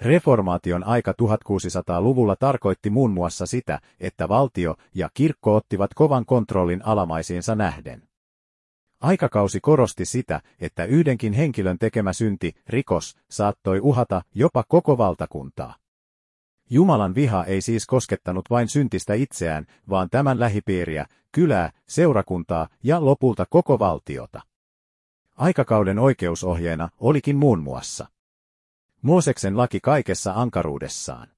Reformaation aika 1600-luvulla tarkoitti muun muassa sitä, että valtio ja kirkko ottivat kovan kontrollin alamaisiinsa nähden. Aikakausi korosti sitä, että yhdenkin henkilön tekemä synti, rikos, saattoi uhata jopa koko valtakuntaa. Jumalan viha ei siis koskettanut vain syntistä itseään, vaan tämän lähipiiriä, kylää, seurakuntaa ja lopulta koko valtiota. Aikakauden oikeusohjeena olikin muun muassa Mooseksen laki kaikessa ankaruudessaan.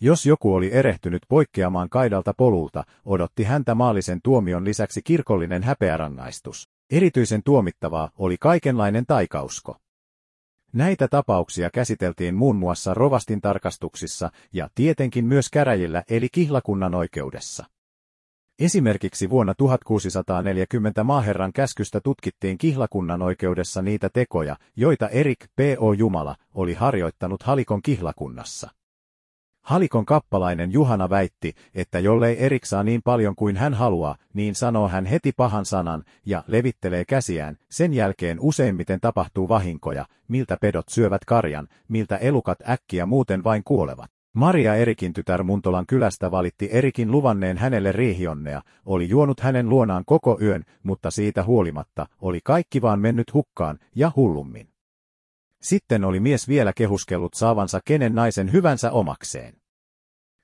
Jos joku oli erehtynyt poikkeamaan kaidalta polulta, odotti häntä maallisen tuomion lisäksi kirkollinen häpeärangaistus. Erityisen tuomittavaa oli kaikenlainen taikausko. Näitä tapauksia käsiteltiin muun muassa rovastin tarkastuksissa ja tietenkin myös käräjillä eli kihlakunnan oikeudessa. Esimerkiksi vuonna 1640 maaherran käskystä tutkittiin kihlakunnan oikeudessa niitä tekoja, joita Erik P.O. Jumala oli harjoittanut Halikon kihlakunnassa. Halikon kappalainen Juhana väitti, että jollei Erik saa niin paljon kuin hän haluaa, niin sanoo hän heti pahan sanan ja levittelee käsiään, sen jälkeen useimmiten tapahtuu vahinkoja, miltä pedot syövät karjan, miltä elukat äkkiä muuten vain kuolevat. Maria Erikin tytär Muntolan kylästä valitti Erikin luvanneen hänelle riihionnea, oli juonut hänen luonaan koko yön, mutta siitä huolimatta oli kaikki vaan mennyt hukkaan ja hullummin. Sitten oli mies vielä kehuskellut saavansa kenen naisen hyvänsä omakseen.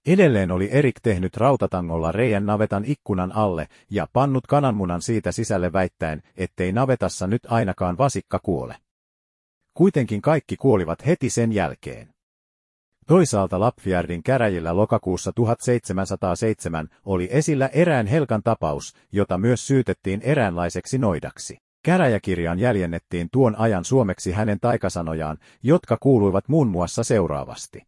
Edelleen oli Erik tehnyt rautatangolla reijän navetan ikkunan alle ja pannut kananmunan siitä sisälle väittäen, ettei navetassa nyt ainakaan vasikka kuole. Kuitenkin kaikki kuolivat heti sen jälkeen. Toisaalta Lapfjärdin käräjillä lokakuussa 1707 oli esillä erään Helkan tapaus, jota myös syytettiin eräänlaiseksi noidaksi. Käräjäkirjaan jäljennettiin tuon ajan suomeksi hänen taikasanojaan, jotka kuuluivat muun muassa seuraavasti.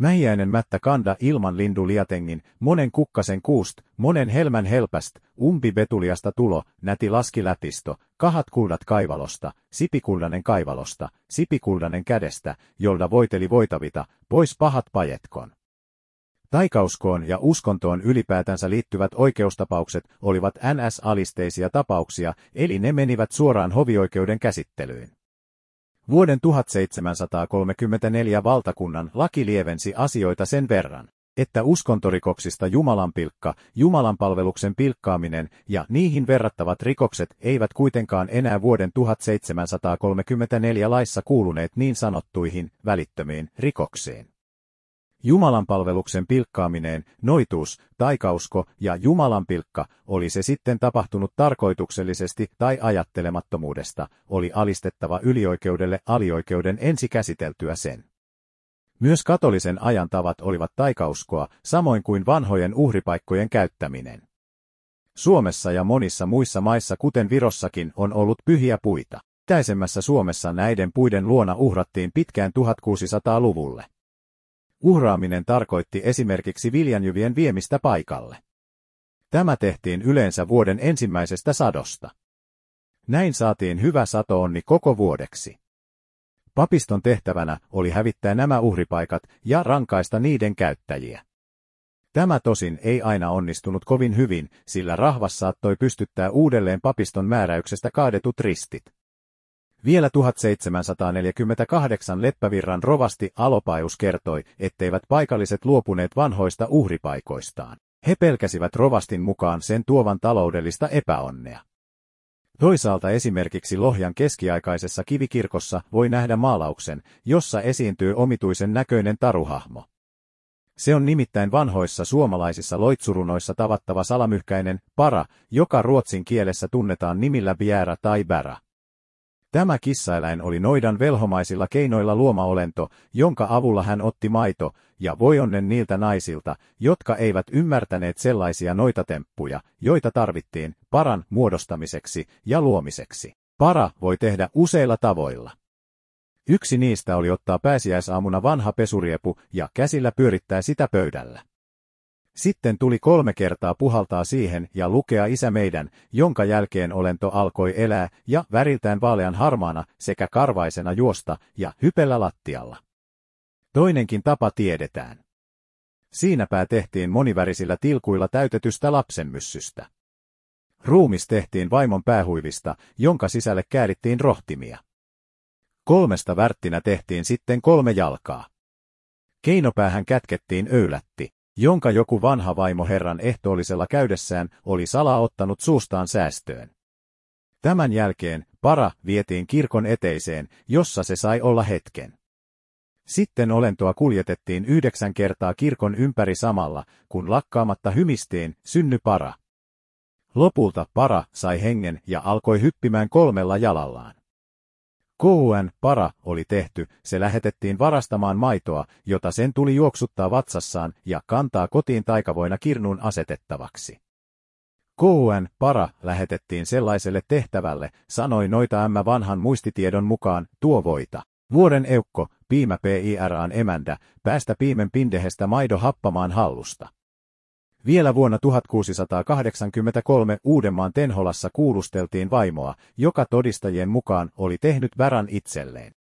Mähiäinen mättä kanda ilman lindu liatengin, monen kukkasen kuust, monen helmän helpäst, umpi betuliasta tulo, näti laskilätisto, kahat kuldat kaivalosta, sipikuldanen kaivalosta, sipikuldanen kädestä, jolda voiteli voitavita, pois pahat pajetkon. Taikauskoon ja uskontoon ylipäätänsä liittyvät oikeustapaukset olivat NS-alisteisia tapauksia, eli ne menivät suoraan hovioikeuden käsittelyyn. Vuoden 1734 valtakunnan laki lievensi asioita sen verran, että uskontorikoksista Jumalan pilkka, Jumalan palveluksen pilkkaaminen ja niihin verrattavat rikokset eivät kuitenkaan enää vuoden 1734 laissa kuuluneet niin sanottuihin välittömiin rikoksiin. Jumalan palveluksen pilkkaaminen, noituus, taikausko ja Jumalan pilkka, oli se sitten tapahtunut tarkoituksellisesti tai ajattelemattomuudesta, oli alistettava ylioikeudelle alioikeuden ensi käsiteltyä sen. Myös katolisen ajan tavat olivat taikauskoa, samoin kuin vanhojen uhripaikkojen käyttäminen. Suomessa ja monissa muissa maissa kuten Virossakin on ollut pyhiä puita. Täisemmässä Suomessa näiden puiden luona uhrattiin pitkään 1600-luvulle. Uhraaminen tarkoitti esimerkiksi viljanjyvien viemistä paikalle. Tämä tehtiin yleensä vuoden ensimmäisestä sadosta. Näin saatiin hyvä sato-onni koko vuodeksi. Papiston tehtävänä oli hävittää nämä uhripaikat ja rankaista niiden käyttäjiä. Tämä tosin ei aina onnistunut kovin hyvin, sillä rahvas saattoi pystyttää uudelleen papiston määräyksestä kaadetut ristit. Vielä 1748 Leppävirran rovasti Alopaeus kertoi, etteivät paikalliset luopuneet vanhoista uhripaikoistaan. He pelkäsivät rovastin mukaan sen tuovan taloudellista epäonnea. Toisaalta esimerkiksi Lohjan keskiaikaisessa kivikirkossa voi nähdä maalauksen, jossa esiintyy omituisen näköinen taruhahmo. Se on nimittäin vanhoissa suomalaisissa loitsurunoissa tavattava salamyhkäinen para, joka ruotsin kielessä tunnetaan nimillä biärä tai bärä. Tämä kissaeläin oli noidan velhomaisilla keinoilla luomaolento, jonka avulla hän otti maito, ja voi onnen niiltä naisilta, jotka eivät ymmärtäneet sellaisia noitatemppuja, joita tarvittiin paran muodostamiseksi ja luomiseksi. Para voi tehdä useilla tavoilla. Yksi niistä oli ottaa pääsiäisaamuna vanha pesuriepu ja käsillä pyörittää sitä pöydällä. Sitten tuli kolme kertaa puhaltaa siihen ja lukea isä meidän, jonka jälkeen olento alkoi elää ja väriltään vaalean harmaana sekä karvaisena juosta ja hypellä lattialla. Toinenkin tapa tiedetään. Siinäpä tehtiin monivärisillä tilkuilla täytetystä lapsenmyssystä. Ruumis tehtiin vaimon päähuivista, jonka sisälle käärittiin rohtimia. Kolmesta värttinä tehtiin sitten kolme jalkaa. Keinopäähän kätkettiin öylätti, jonka joku vanha vaimo herran ehtoollisella käydessään oli salaa ottanut suustaan säästöön. Tämän jälkeen para vietiin kirkon eteiseen, jossa se sai olla hetken. Sitten olentoa kuljetettiin yhdeksän kertaa kirkon ympäri samalla, kun lakkaamatta hymistiin, synny para. Lopulta para sai hengen ja alkoi hyppimään kolmella jalallaan. KUN para oli tehty, se lähetettiin varastamaan maitoa, jota sen tuli juoksuttaa vatsassaan ja kantaa kotiin taikavoina kirnuun asetettavaksi. KUN para lähetettiin sellaiselle tehtävälle, sanoi noita ämmä vanhan muistitiedon mukaan, tuo voita. Vuoden eukko, piimä PIRAn emändä, päästä piimen pindehestä maido happamaan hallusta. Vielä vuonna 1683 Uudenmaan Tenholassa kuulusteltiin vaimoa, joka todistajien mukaan oli tehnyt värän itselleen.